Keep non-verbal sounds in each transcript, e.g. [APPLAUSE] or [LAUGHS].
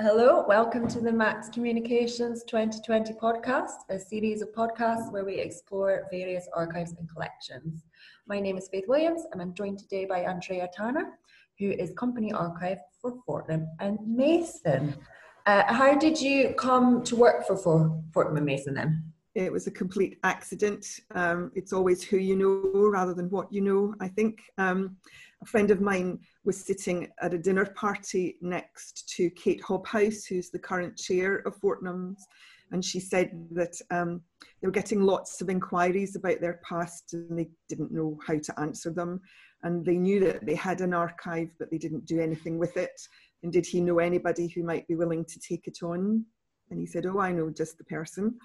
Hello, welcome to the Max Communications 2020 podcast, a series of podcasts where we explore various archives and collections. My name is Faith Williams, and I'm joined today by Andrea Tanner, who is Company Archive for Fortnum and Mason. Uh, how did you come to work for, for Fortnum and Mason then? It was a complete accident. Um, it's always who you know rather than what you know, I think. Um, a friend of mine was sitting at a dinner party next to Kate Hobhouse, who's the current chair of Fortnum's, and she said that um, they were getting lots of inquiries about their past and they didn't know how to answer them. And they knew that they had an archive, but they didn't do anything with it. And did he know anybody who might be willing to take it on? And he said, Oh, I know just the person.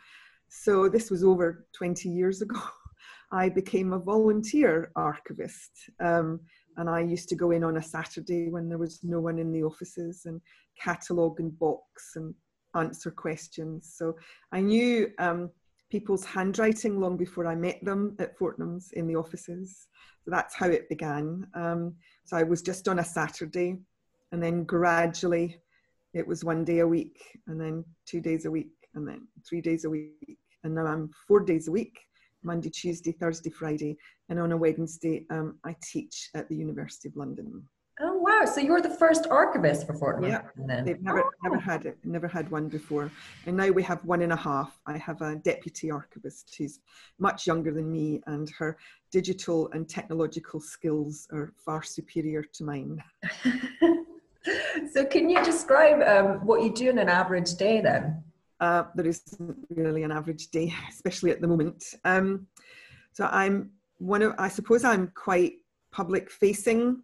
So this was over 20 years ago. [LAUGHS] I became a volunteer archivist. Um, and I used to go in on a Saturday when there was no one in the offices and catalogue and box and answer questions. So I knew um, people's handwriting long before I met them at Fortnum's in the offices. So that's how it began. Um, so I was just on a Saturday, and then gradually it was one day a week, and then two days a week, and then three days a week. And now I'm four days a week Monday, Tuesday, Thursday, Friday, and on a Wednesday, um, I teach at the University of London. Oh wow! So you're the first archivist for Fortnum. Yeah, they've never oh. never had it, never had one before, and now we have one and a half. I have a deputy archivist who's much younger than me, and her digital and technological skills are far superior to mine. [LAUGHS] [LAUGHS] so, can you describe um, what you do in an average day then? Uh, there isn't really an average day, [LAUGHS] especially at the moment. Um, so I'm one of, I suppose I'm quite public facing.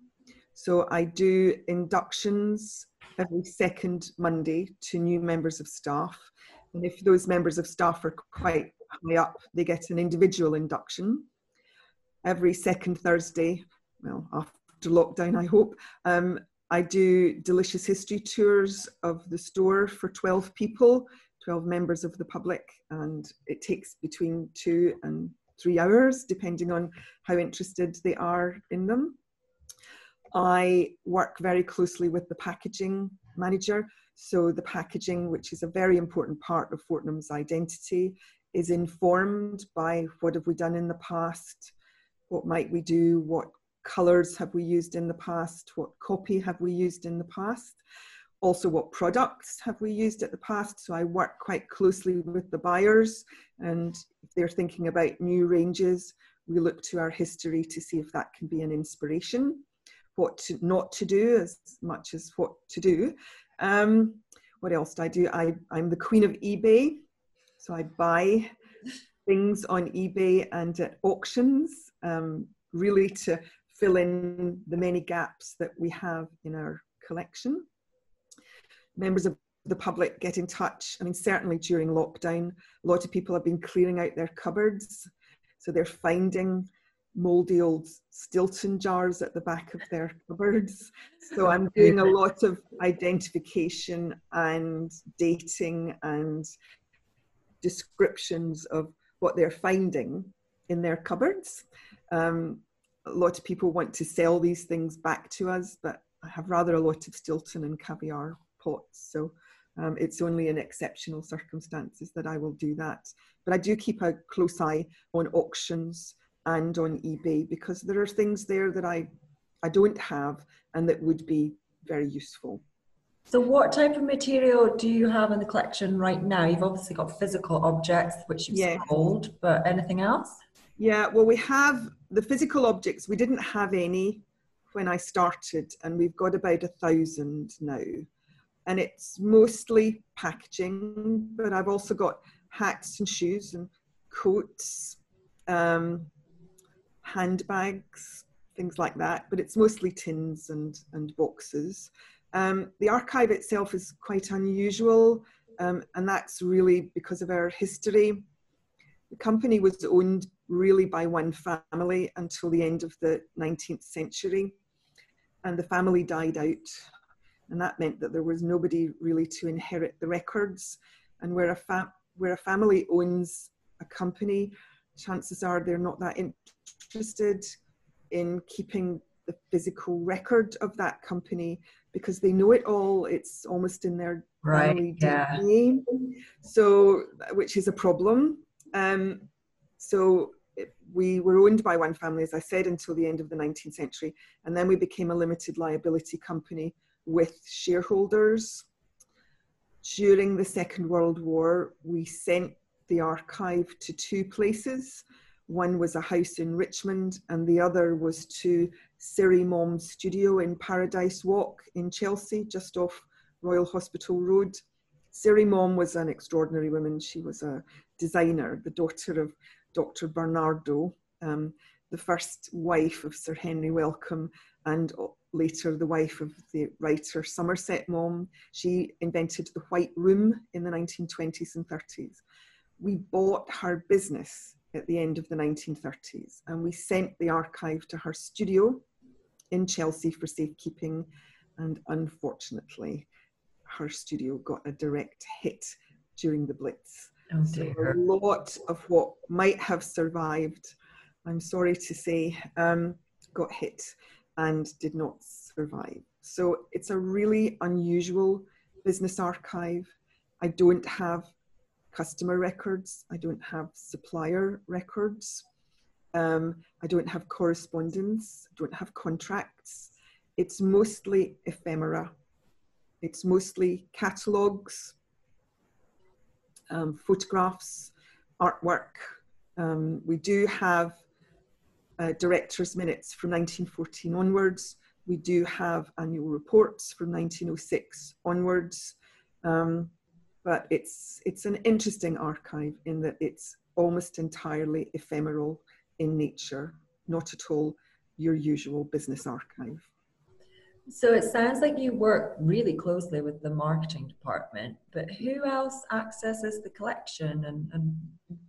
So I do inductions every second Monday to new members of staff. And if those members of staff are quite high up, they get an individual induction. Every second Thursday, well, after lockdown, I hope, um, I do delicious history tours of the store for 12 people 12 members of the public, and it takes between two and three hours, depending on how interested they are in them. I work very closely with the packaging manager. So, the packaging, which is a very important part of Fortnum's identity, is informed by what have we done in the past, what might we do, what colours have we used in the past, what copy have we used in the past also what products have we used at the past. So i work quite closely with the buyers and if they're thinking about new ranges we look to our history to see if that can be an inspiration. What to, not to do as much as what to do. Um, what else do i do? I, i'm the queen of ebay. So i buy things on ebay and at auctions um, really to fill in the many gaps that we have in our collection members of the public get in touch. I mean, certainly during lockdown, a lot of people have been clearing out their cupboards. So they're finding moldy old Stilton jars at the back of their [LAUGHS] cupboards. So I'm doing a lot of identification and dating and descriptions of what they're finding in their cupboards. Um, a lot of people want to sell these things back to us, but I have rather a lot of Stilton and caviar pots. So um, it's only in exceptional circumstances that I will do that. But I do keep a close eye on auctions and on eBay because there are things there that I, I don't have and that would be very useful. So, what type of material do you have in the collection right now? You've obviously got physical objects, which you've yeah. sold, but anything else? Yeah, well, we have the physical objects. We didn't have any when I started, and we've got about a thousand now and it's mostly packaging, but I've also got hats and shoes and coats, um, handbags, things like that, but it's mostly tins and, and boxes. Um, the archive itself is quite unusual, um, and that's really because of our history. The company was owned really by one family until the end of the 19th century, and the family died out and that meant that there was nobody really to inherit the records. And where a, where a family owns a company, chances are they're not that interested in keeping the physical record of that company because they know it all. It's almost in their right? family Yeah. DNA. So, which is a problem. Um, so it- we were owned by one family, as I said, until the end of the 19th century, and then we became a limited liability company with shareholders. During the Second World War, we sent the archive to two places. One was a house in Richmond, and the other was to Syrie Maugham's studio in Paradise Walk in Chelsea, just off Royal Hospital Road. Syrie Maugham was an extraordinary woman. She was a designer, the daughter of Dr. Barnardo, um, the first wife of Sir Henry Wellcome, and later the wife of the writer Somerset Maugham. She invented the White Room in the 1920s and 30s. We bought her business at the end of the 1930s and we sent the archive to her studio in Chelsea for safekeeping. And unfortunately, her studio got a direct hit during the Blitz. Oh So a lot of what might have survived, I'm sorry to say, um, got hit and did not survive. So it's a really unusual business archive. I don't have customer records, I don't have supplier records, um, I don't have correspondence, I don't have contracts. It's mostly ephemera. It's mostly catalogues, um, photographs, artwork. Um, we do have uh, director's minutes from 1914 onwards. We do have annual reports from 1906 onwards. Um, but it's, it's an interesting archive in that it's almost entirely ephemeral in nature, not at all your usual business archive. So it sounds like you work really closely with the marketing department, but who else accesses the collection and, and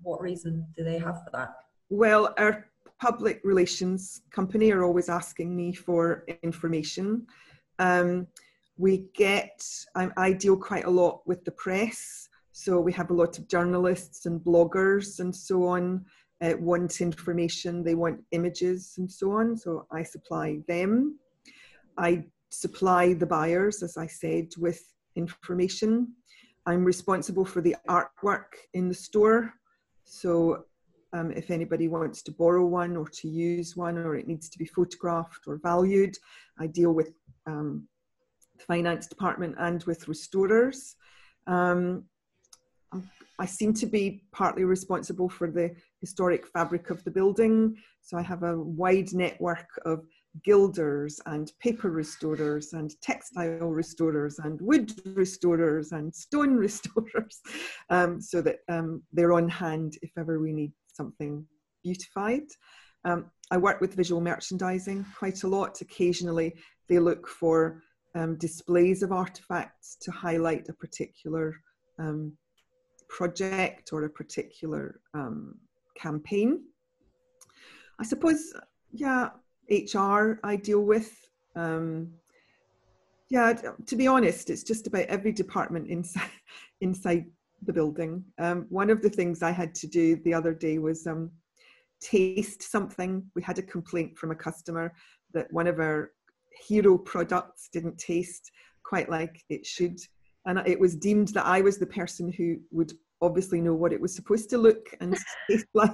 what reason do they have for that? Well, our public relations company are always asking me for information. Um, we get, I, I deal quite a lot with the press, so we have a lot of journalists and bloggers and so on uh, want information, they want images and so on, so I supply them. I supply the buyers, as I said, with information. I'm responsible for the artwork in the store. So um, if anybody wants to borrow one or to use one or it needs to be photographed or valued, I deal with um, the finance department and with restorers. Um, I seem to be partly responsible for the historic fabric of the building. So I have a wide network of gilders and paper restorers and textile restorers and wood restorers and stone [LAUGHS] restorers um, so that um, they're on hand if ever we need something beautified. Um, I work with visual merchandising quite a lot. Occasionally they look for um, displays of artifacts to highlight a particular um, project or a particular um, campaign. I suppose, yeah, HR I deal with. Um, yeah, to be honest, it's just about every department inside [LAUGHS] inside the building. Um, one of the things I had to do the other day was um, taste something. We had a complaint from a customer that one of our hero products didn't taste quite like it should, and it was deemed that I was the person who would obviously know what it was supposed to look and taste [LAUGHS] like.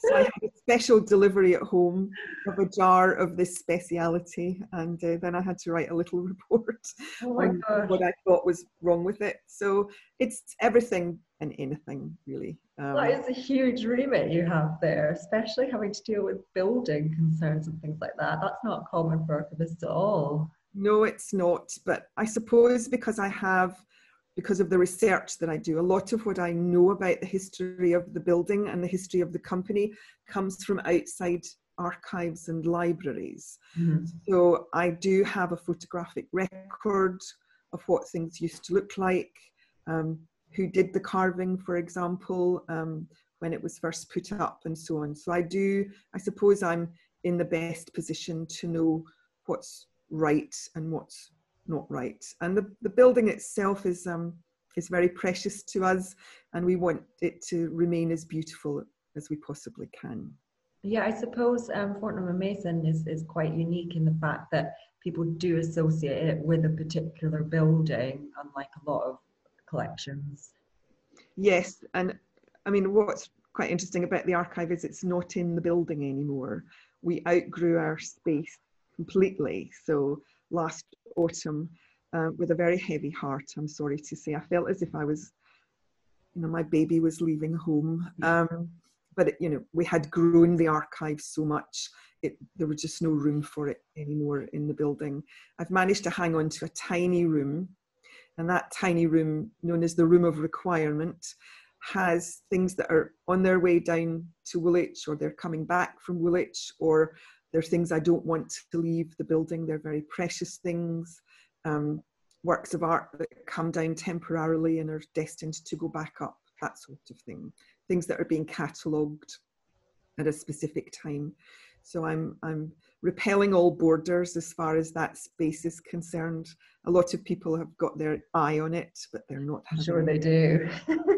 So I had a special delivery at home of a jar of this speciality, and uh, then I had to write a little [LAUGHS] report Oh on gosh. what I thought was wrong with it. So it's everything and anything really. Um, That is a huge remit you have there, especially having to deal with building concerns and things like that. That's not common for archivists at all. No, it's not. But I suppose because I have, because of the research that I do, a lot of what I know about the history of the building and the history of the company comes from outside archives and libraries. So I do have a photographic record of what things used to look like, um, who did the carving, for example, um, when it was first put up, and so on. So I do, I suppose I'm in the best position to know what's right and what's not right. And the, the building itself is um, is very precious to us, and we want it to remain as beautiful as we possibly can. Yeah, I suppose um, Fortnum and Mason is, is quite unique in the fact that people do associate it with a particular building, unlike a lot of collections. Yes, and I mean, what's quite interesting about the archive is it's not in the building anymore. We outgrew our space completely. So last autumn, uh, with a very heavy heart, I'm sorry to say, I felt as if I was, you know, my baby was leaving home. Um, but it, you know, we had grown the archive so much, it, there was just no room for it anymore in the building. I've managed to hang on to a tiny room, and that tiny room, known as the room of requirement, has things that are on their way down to Woolwich or they're coming back from Woolwich or they're things I don't want to leave the building. They're very precious things, um, works of art that come down temporarily and are destined to go back up, that sort of thing. Things that are being catalogued at a specific time. So I'm, I'm repelling all boarders as far as that space is concerned. A lot of people have got their eye on it, but they're not. I'm sure they do. [LAUGHS]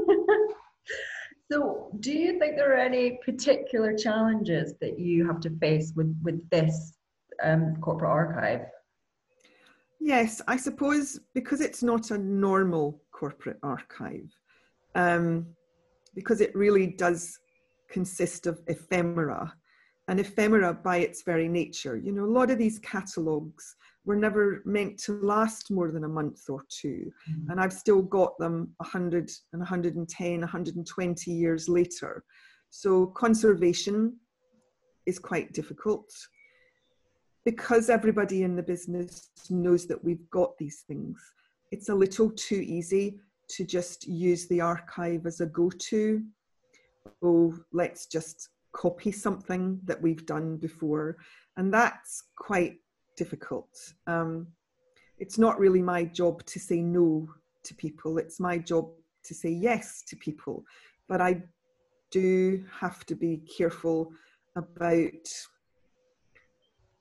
So, do you think there are any particular challenges that you have to face with with this um, corporate archive? Yes, I suppose because it's not a normal corporate archive, um, because it really does consist of ephemera, and ephemera by its very nature. You know, a lot of these catalogues were never meant to last more than a month or 2 mm. And I've still got them 100 and 110, 120 years later. So conservation is quite difficult because everybody in the business knows that we've got these things. It's a little too easy to just use the archive as a go to. Oh, let's just copy something that we've done before. And that's quite difficult. Um, it's not really my job to say no to people, it's my job to say yes to people. But I do have to be careful about,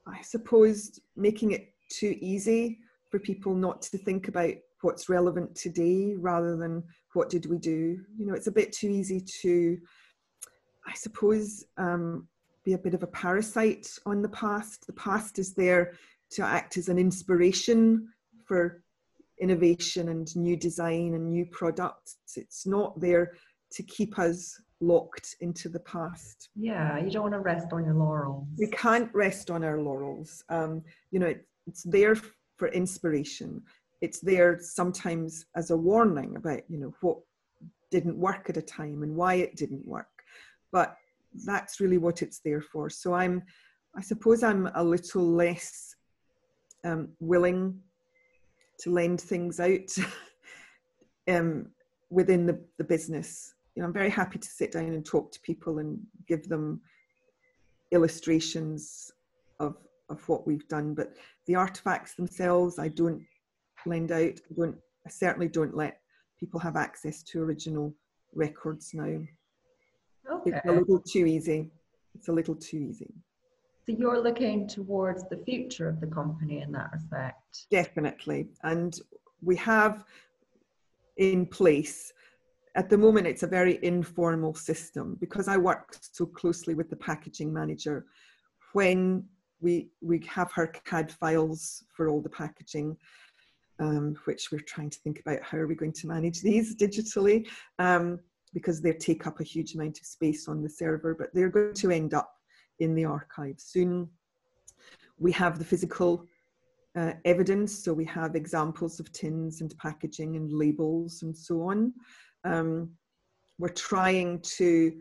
I suppose, making it too easy for people not to think about what's relevant today rather than what did we do. You know, it's a bit too easy to, I suppose, um, be a bit of a parasite on the past. The past is there to act as an inspiration for innovation and new design and new products. It's not there to keep us locked into the past. Yeah, you don't want to rest on your laurels. We can't rest on our laurels. Um, you know, it, it's there for inspiration. It's there sometimes as a warning about, you know, what didn't work at a time and why it didn't work. But that's really what it's there for. So I'm, I suppose I'm a little less um, willing to lend things out [LAUGHS] um, within the, the business. You know, I'm very happy to sit down and talk to people and give them illustrations of of what we've done. But the artifacts themselves, I don't lend out. I don't. I certainly don't let people have access to original records now. Okay. It's a little too easy. It's a little too easy. So you're looking towards the future of the company in that respect. Definitely. And we have in place at the moment it's a very informal system because I work so closely with the packaging manager when we we have her CAD files for all the packaging um, which we're trying to think about how are we going to manage these [LAUGHS] digitally um, because they take up a huge amount of space on the server but they're going to end up in the archive soon. We have the physical uh, evidence, so we have examples of tins and packaging and labels and so on. Um, we're trying to,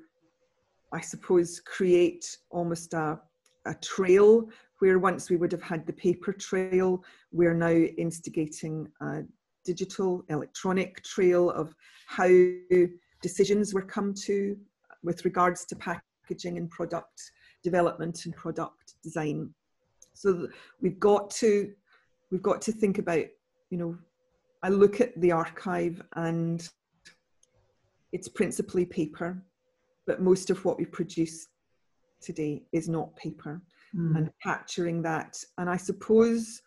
I suppose, create almost a, a trail where once we would have had the paper trail, we're now instigating a digital electronic trail of how decisions were come to with regards to packaging and product development and product design. So we've got to we've got to think about you know I look at the archive and it's principally paper, but most of what we produce today is not paper mm. and capturing that. And I suppose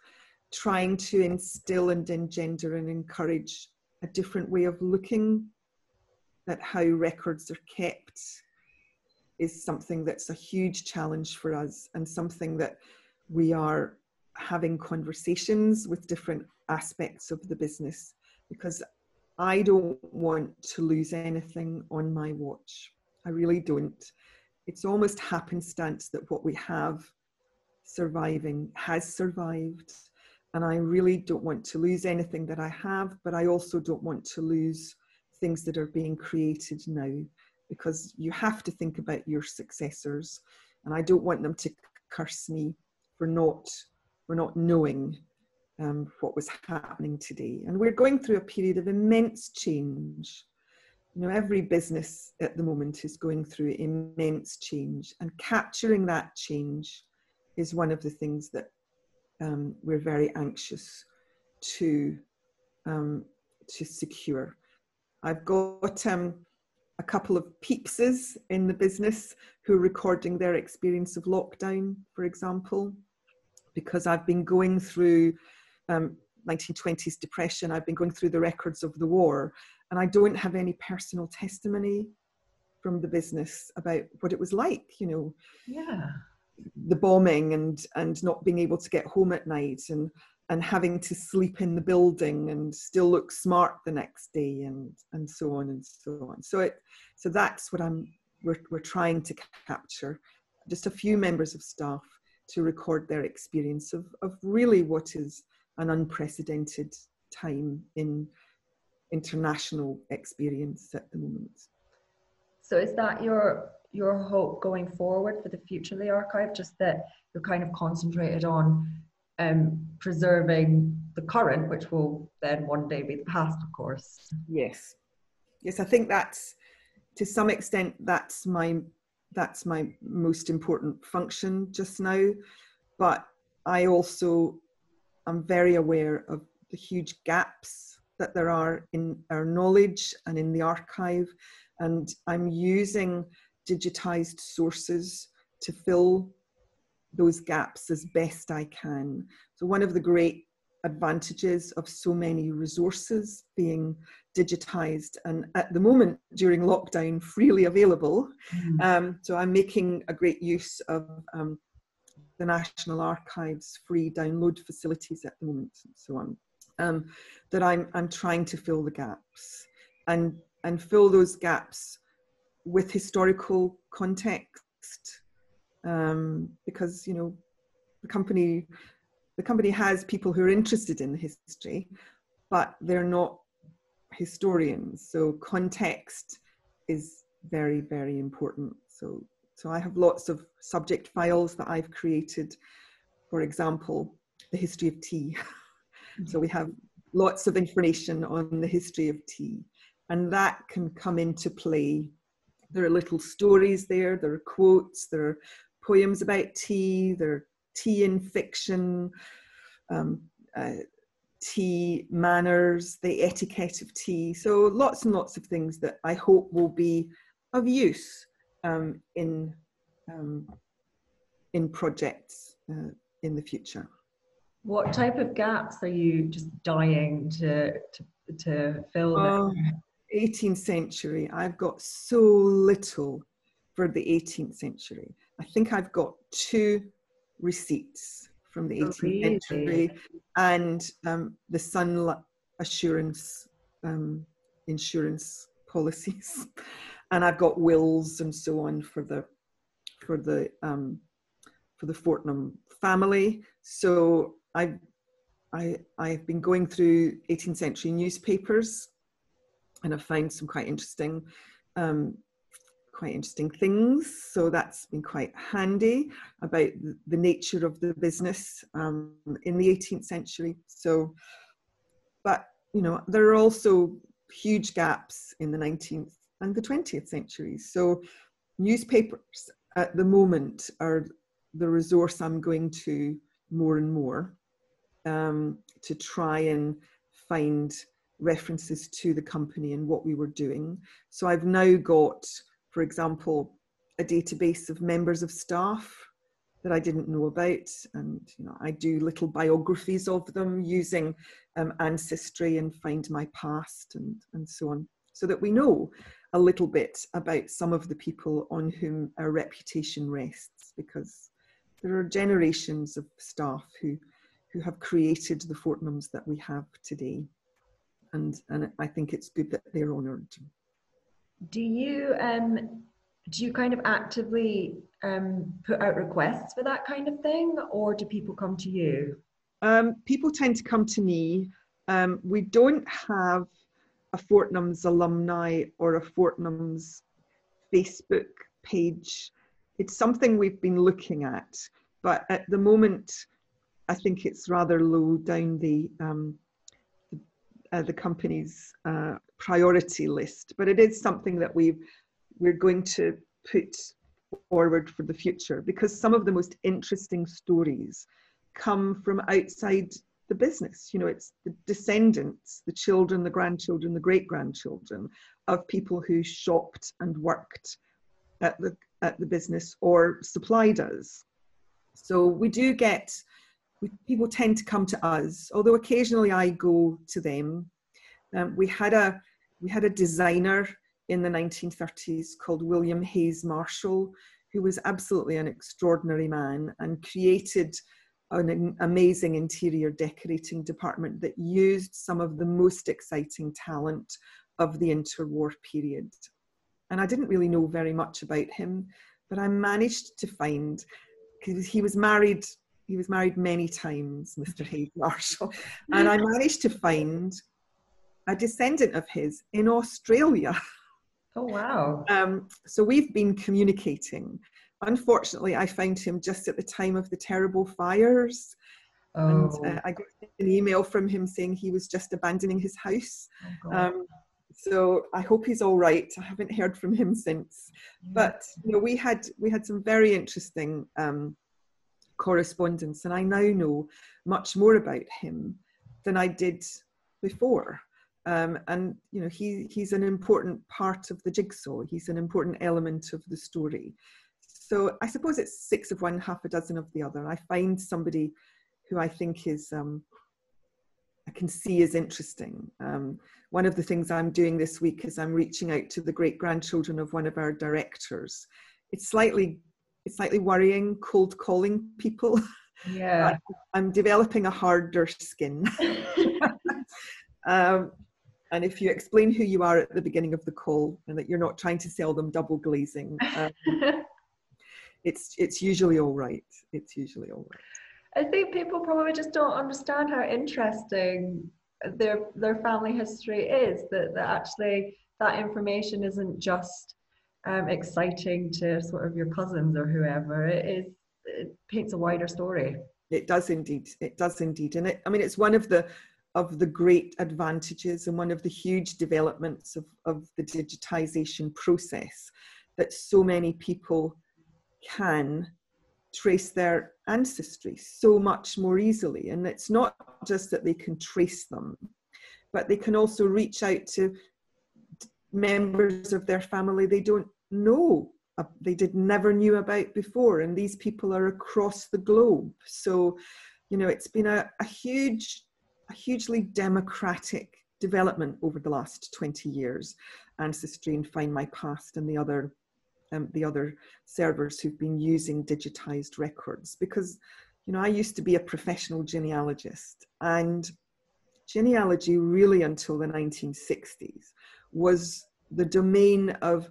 trying to instill and engender and encourage a different way of looking at how records are kept is something that's a huge challenge for us and something that we are having conversations with different aspects of the business because I don't want to lose anything on my watch. I really don't. It's almost happenstance that what we have surviving has survived. And I really don't want to lose anything that I have, but I also don't want to lose things that are being created now because you have to think about your successors. And I don't want them to curse me for not, for not knowing um, what was happening today. And we're going through a period of immense change. You know, every business at the moment is going through immense change, and capturing that change is one of the things that um, we're very anxious to um, to secure. I've got um, a couple of peepses in the business who are recording their experience of lockdown, for example, because I've been going through um, 1920s depression. I've been going through the records of the war, and I don't have any personal testimony from the business about what it was like. You know, yeah, the bombing and and not being able to get home at night and and having to sleep in the building and still look smart the next day and and so on and so on so it so that's what i'm we're, we're trying to capture just a few members of staff to record their experience of, of really what is an unprecedented time in international experience at the moment. So is that your your hope going forward for the future of the archive? Just that you're kind of concentrated on um, preserving the current, which will then one day be the past, of course. Yes, yes, I think that's to some extent that's my that's my most important function just now. But I also I'm very aware of the huge gaps that there are in our knowledge and in the archive. And I'm using digitized sources to fill those gaps as best I can. So, one of the great advantages of so many resources being digitized and at the moment during lockdown freely available. Mm. Um, so, I'm making a great use of um, the National Archives free download facilities at the moment and so on. Um, that I'm, I'm trying to fill the gaps and, and fill those gaps with historical context um, because, you know, the company, the company has people who are interested in history, but they're not historians. So context is very, very important. So so I have lots of subject files that I've created. For example, the history of tea. so we have lots of information on the history of tea, and that can come into play. There are little stories there, there are quotes, there are poems about tea, there are tea in fiction, um, uh, tea manners, the etiquette of tea. So lots and lots of things that I hope will be of use um, in um, in projects uh, in the future. What type of gaps are you just dying to to, to fill? Oh, 18th century. I've got so little for the 18th century. I think I've got two receipts from the 18th really? century and um, the Sun Assurance um, insurance policies. [LAUGHS] and I've got wills and so on for the for the um, for the Fortnum family. So I I I've been going through 18th century newspapers, and I've found some quite interesting. Um, quite interesting things so that's been quite handy about the nature of the business um, in the 18th century so but you know there are also huge gaps in the 19th and the 20th centuries. So newspapers at the moment are the resource I'm going to more and more um, to try and find references to the company and what we were doing. So I've now got, for example, a database of members of staff that I didn't know about, and you know, I do little biographies of them using um, ancestry and find my past and and so on, so that we know a little bit about some of the people on whom our reputation rests because there are generations of staff who who have created the Fortnums that we have today. And, and I think it's good that they're honoured. Do you um, do you kind of actively um, put out requests for that kind of thing, or do people come to you? Um, people tend to come to me. Um, we don't have a Fortnum's alumni or a Fortnum's Facebook page. It's something we've been looking at, but at the moment, I think it's rather low down the um, uh, the company's uh, priority list. But it is something that we we're going to put forward for the future because some of the most interesting stories come from outside the business. You know, it's the descendants, the children, the grandchildren, the great grandchildren of people who shopped and worked at the at the business or supplied us. So we do get we, people tend to come to us, although occasionally I go to them. Um, we had a we had a designer in the 1930s called William Hayes Marshall, who was absolutely an extraordinary man and created an amazing interior decorating department that used some of the most exciting talent of the interwar period. And I didn't really know very much about him, but I managed to find because he was married. He was married many times, Mr. Hayes Marshall, and I managed to find a descendant of his in Australia. [LAUGHS] Oh wow! Um, so we've been communicating, unfortunately, I found him just at the time of the terrible fires. Oh. And uh, I got an email from him saying he was just abandoning his house. Oh, um, so I hope he's all right. I haven't heard from him since. But you know, we had we had some very interesting um, correspondence, and I now know much more about him than I did before. Um, and you know, he he's an important part of the jigsaw. He's an important element of the story. So I suppose it's six of one, half a dozen of the other. I find somebody who I think is, um, I can see is interesting. Um, one of the things I'm doing this week is I'm reaching out to the great grandchildren of one of our directors. It's slightly, it's slightly worrying, cold calling people. [LAUGHS] Yeah, I'm developing a harder skin. [LAUGHS] [LAUGHS] um, and if you explain who you are at the beginning of the call and that you're not trying to sell them double glazing, [LAUGHS] um, it's it's usually all right. It's usually all right. I think people probably just don't understand how interesting their their family history is. That that actually that information isn't just um, exciting to sort of your cousins or whoever. It is it paints a wider story. It does indeed. It does indeed, and it, I mean it's one of the of the great advantages and one of the huge developments of, of the digitization process that so many people can trace their ancestry so much more easily. And it's not just that they can trace them, but they can also reach out to members of their family they don't know they did never knew about before and these people are across the globe so you know it's been a, a huge a hugely democratic development over the last 20 years. Ancestry and find my past and the other um, the other servers who've been using digitized records. Because you know i used to be a professional genealogist and genealogy really until the 1960s was the domain of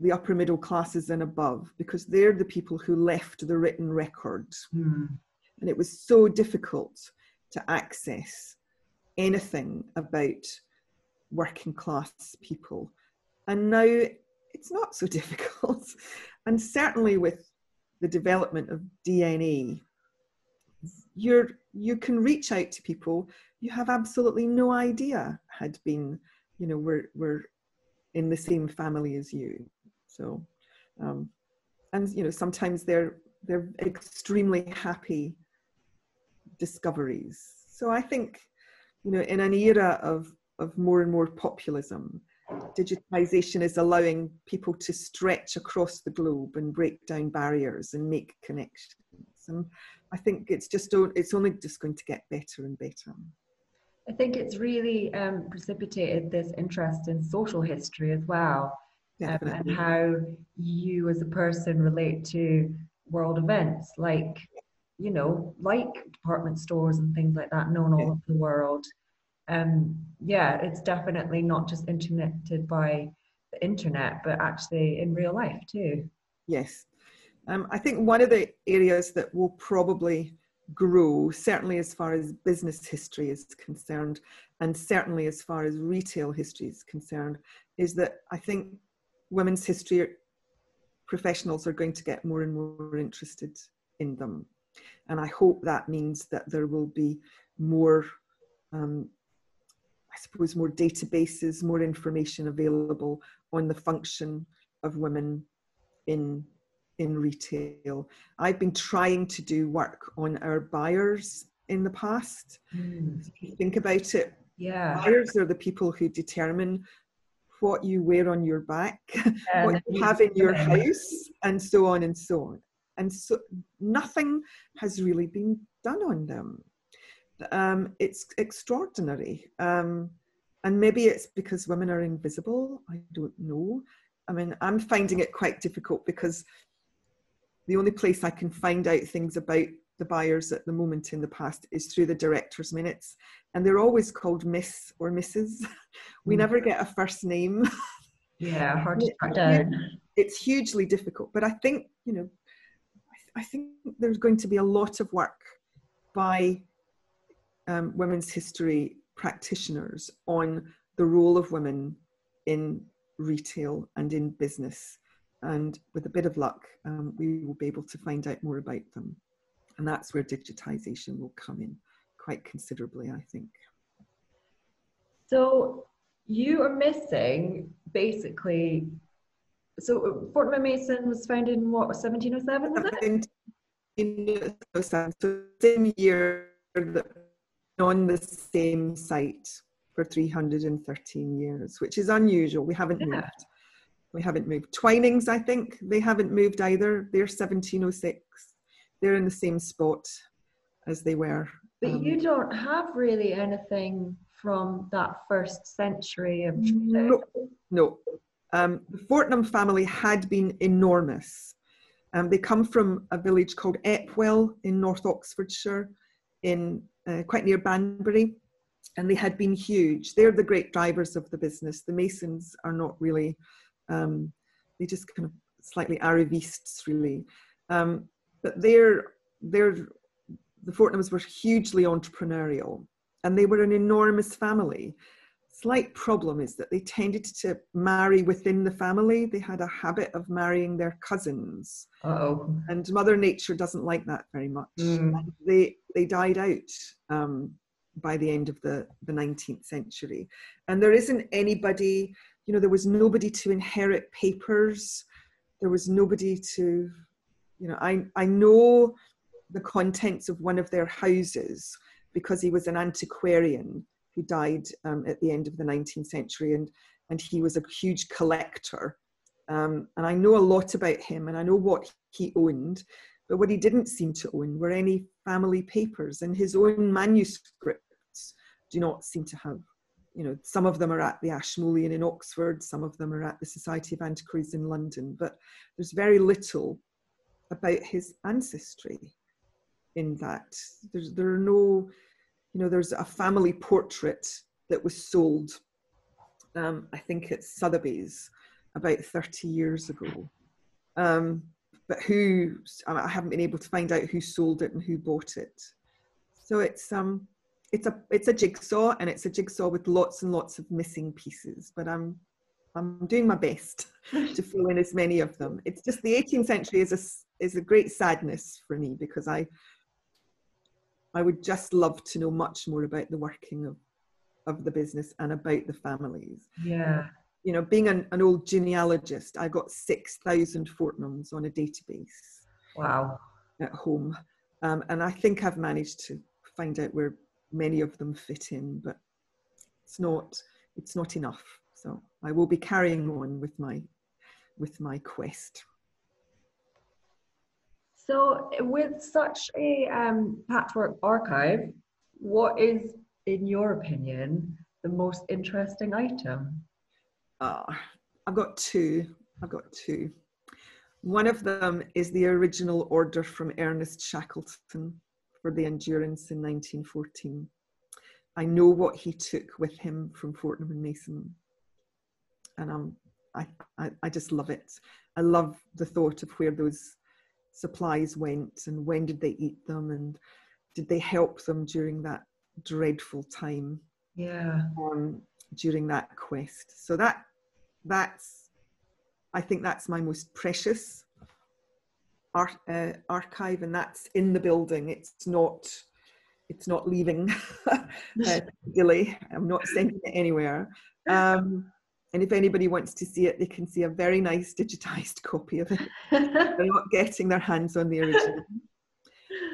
the upper middle classes and above because they're the people who left the written records. Mm. and it was so difficult to access anything about working class people and now it's not so [LAUGHS] difficult. and certainly with the development of DNA, you're you can reach out to people you have absolutely no idea had been, you know, were were in the same family as you. So um, and you know, sometimes they're they're extremely happy discoveries. So I think, you know, in an era of of more and more populism, digitization is allowing people to stretch across the globe and break down barriers and make connections. And I think it's just it's only just going to get better and better. I think it's really um, precipitated this interest in social history as well, um, and how you as a person relate to world events like you know, like department stores and things like that, known all Yeah. over the world. Um, yeah, it's definitely not just interneted by the internet, but actually in real life too. Yes. Um, I think one of the areas that will probably grow, certainly as far as business history is concerned, and certainly as far as retail history is concerned, is that I think women's history professionals are going to get more and more interested in them. And I hope that means that there will be more, um, I suppose, more databases, more information available on the function of women in in retail. I've been trying to do work on our buyers in the past. You think about it, Yeah. buyers are the people who determine what you wear on your back, And [LAUGHS] what you have in your put them in. house, and so on and so on. And so nothing has really been done on them. Um, it's extraordinary. Um, and maybe it's because women are invisible. I don't know. I mean, I'm finding it quite difficult because the only place I can find out things about the buyers at the moment in the past is through the director's minutes. And they're always called Miss or Mrs. [LAUGHS] We Mm. never get a first name. Yeah, hard to track down. it's hugely difficult. But I think, you know, I, think there's going to be a lot of work by um, women's history practitioners on the role of women in retail and in business. And with a bit of luck, um, we will be able to find out more about them. And that's where digitization will come in quite considerably, I think. So you are missing basically. So Fortnum and Mason was founded in what 1707, was it? 1707, so same year that on the same site for 313 years, which is unusual. We haven't Yeah. moved. We haven't moved. Twinings, I think, they haven't moved either. They're 1706. They're in the same spot as they were. But Um, you don't have really anything from that first century of No, no. Um, the Fortnum family had been enormous. Um, they come from a village called Epwell in North Oxfordshire, in uh, quite near Banbury, and they had been huge. They're the great drivers of the business. The Masons are not really. Um, they just kind of slightly arrivists, really. Um, but they're they're the Fortnums were hugely entrepreneurial, and they were an enormous family slight problem is that they tended to marry within the family. They had a habit of marrying their cousins, oh, and Mother Nature doesn't like that very much. Mm. They they died out um, by the end of the the 19th century, and there isn't anybody. You know, there was nobody to inherit papers. There was nobody to, you know, I I know the contents of one of their houses because he was an antiquarian who died um, at the end of the 19th century and and he was a huge collector. Um, and i know a lot about him and i know what he owned but what he didn't seem to own were any family papers and his own manuscripts do not seem to have you know some of them are at the ashmolean in oxford some of them are at the society of antiquaries in london but there's very little about his ancestry in that. There's there are no you know there's a family portrait that was sold um, i think it's sotheby's about 30 years ago. Um, but who i haven't been able to find out who sold it and who bought it. So it's um it's a it's a jigsaw and it's a jigsaw with lots and lots of missing pieces but i'm i'm doing my best to [LAUGHS] fill in as many of them. It's just the 18th century is a is a great sadness for me because i I would just love to know much more about the working of, of the business and about the families. yeah. You know, being an, an old genealogist, I got 6,000 Fortnums on a database Wow. at home. Um, and I think I've managed to find out where many of them fit in, but it's not, it's not enough. So I will be carrying on with my, with my quest. So, with such a um, patchwork archive, what is, in your opinion, the most interesting item? Uh, I've got two. I've got two. One of them is the original order from Ernest Shackleton for the Endurance in 1914. I know what he took with him from Fortnum and Mason. And um, I, I, I just love it. I love the thought of where those supplies went and when did they eat them and did they help them during that dreadful time yeah. um, during that quest. So that that's i think that's my most precious art, uh, archive and that's in the building. It's not it's not leaving [LAUGHS] uh, [LAUGHS] i'm not sending it anywhere. Um, and if anybody wants to see it, they can see a very nice digitized [LAUGHS] copy of it. [LAUGHS] They're not getting their hands on the original.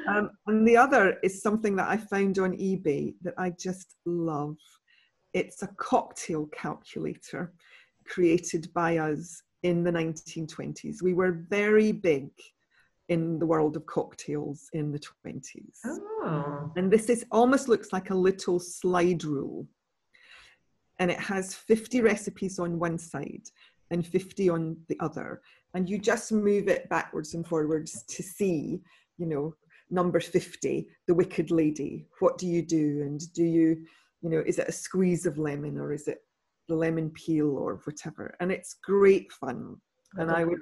Um, and the other is something that I found on eBay that I just love. It's a cocktail calculator created by us in the 1920s. We were very big in the world of cocktails in the 20s. Oh. And this is almost looks like a little slide rule and it has 50 recipes on one side and 50 on the other. And you just move it backwards and forwards to see you know number 50 the wicked lady. What do you do? And do you you know is it a squeeze of lemon or is it the lemon peel or whatever? And it's great fun. And i would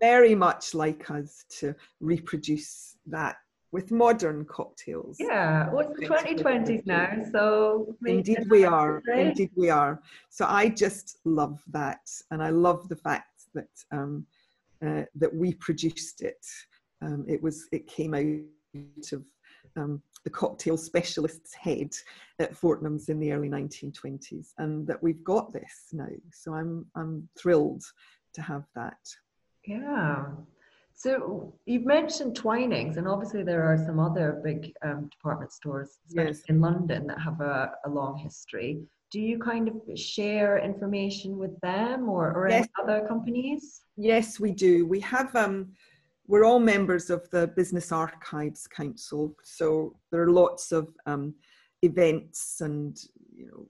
very much like us to reproduce that with modern cocktails. Yeah, what's the 2020s now? So indeed we are. Indeed we are. So I just love that, and I love the fact that um, uh, that we produced it. Um, it was it came out of um, the cocktail specialist's head at Fortnum's in the early 1920s, and that we've got this now. So I'm I'm thrilled to have that. Yeah. So you've mentioned Twinings, and obviously there are some other big um, department stores yes. in London that have a, a, long history. Do you kind of share information with them or, or yes. other companies? Yes, we do. We have. Um, we're all members of the Business Archives Council, so there are lots of um, events and you know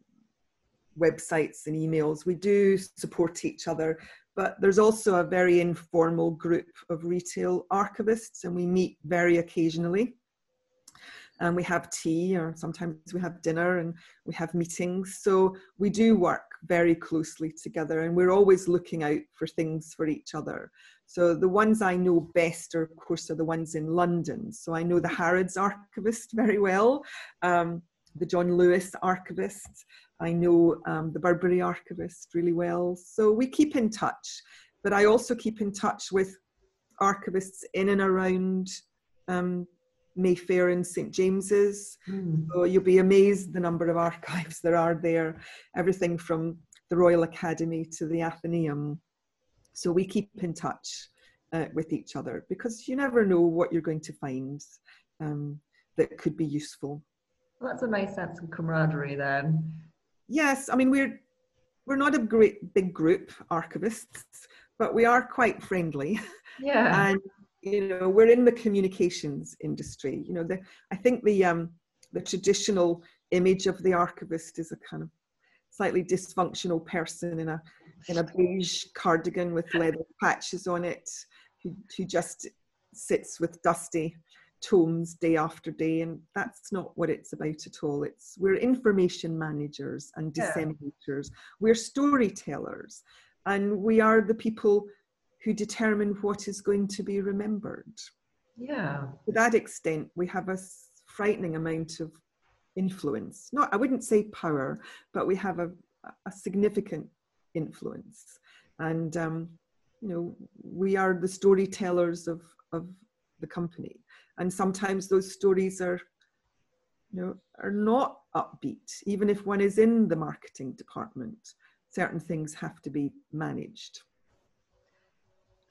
websites and emails. We do support each other but there's also a very informal group of retail archivists and we meet very occasionally. And we have tea or sometimes we have dinner and we have meetings. So we do work very closely together and we're always looking out for things for each other. So the ones i know best are of course are the ones in london. So i know the harrods archivist very well um, the john lewis archivist I know um, the Burberry archivist really well. So we keep in touch, but I also keep in touch with archivists in and around um, Mayfair and St James's. Mm. So you'll be amazed the number of [LAUGHS] archives there are there, everything from the Royal Academy to the Athenaeum. So we keep in touch uh, with each other because you never know what you're going to find um, that could be useful. Well, that's a nice sense of camaraderie then yes, I mean we're we're not a great big group archivists, but we are quite friendly. Yeah. and you know we're in the communications industry. You know, the, I think the um, the traditional image of the archivist is a kind of slightly dysfunctional person in a in a beige cardigan with leather patches on it, who, who just sits with dusty tomes day after day and that's not what it's about at all. It's we're information managers and disseminators. Yeah. we're storytellers and we are the people who determine what is going to be remembered. Yeah. To that extent we have a frightening amount of influence. Not i wouldn't say power but we have a, a significant influence. And um, you know we are the storytellers of of the company and sometimes those stories are you know are not upbeat even if one is in the marketing department certain things have to be managed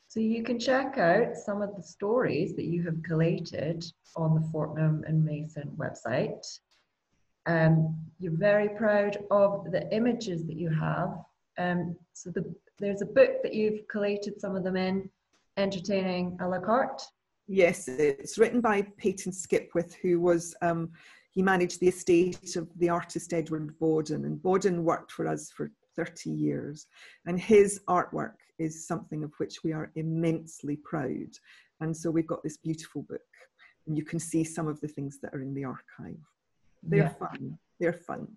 so you can check out some of the stories that you have collated on the Fortnum and Mason website. Um, you're very proud of the images that you have. Um, so the, there's a book that you've collated some of them in, Entertaining a la carte. Yes, it's written by Peyton Skipwith, who was um, he managed the estate of the artist Edward Bawden, and Bawden worked for us for 30 years. And his artwork is something of which we are immensely proud. And so we've got this beautiful book, and you can see some of the things that are in the archive. They're yeah. fun. They're fun.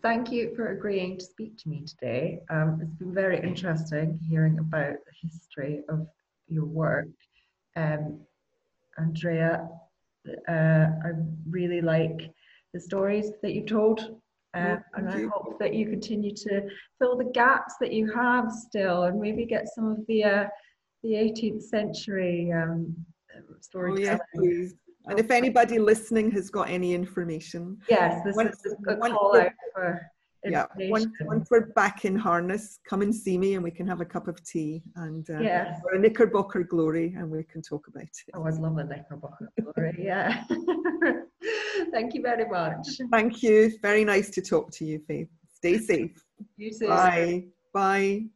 Thank you for agreeing to speak to me today. Um, it's been very interesting hearing about the history of your work. Um, Andrea, uh, I really like the stories that you've told. Uh, and I hope that you continue to fill the gaps that you have still and maybe get some of the uh, the 18th century um, storytelling. Oh, yes, and if anybody listening has got any information, yes, this is a call out for yeah. once, once, we're back in harness come and see me and we can have a cup of tea and uh, yes. or a knickerbocker glory and we can talk about it. I always love a knickerbocker glory yeah. [LAUGHS] Thank you very much. Thank you. Very nice to talk to you faith. Stay safe. You too. Bye. Bye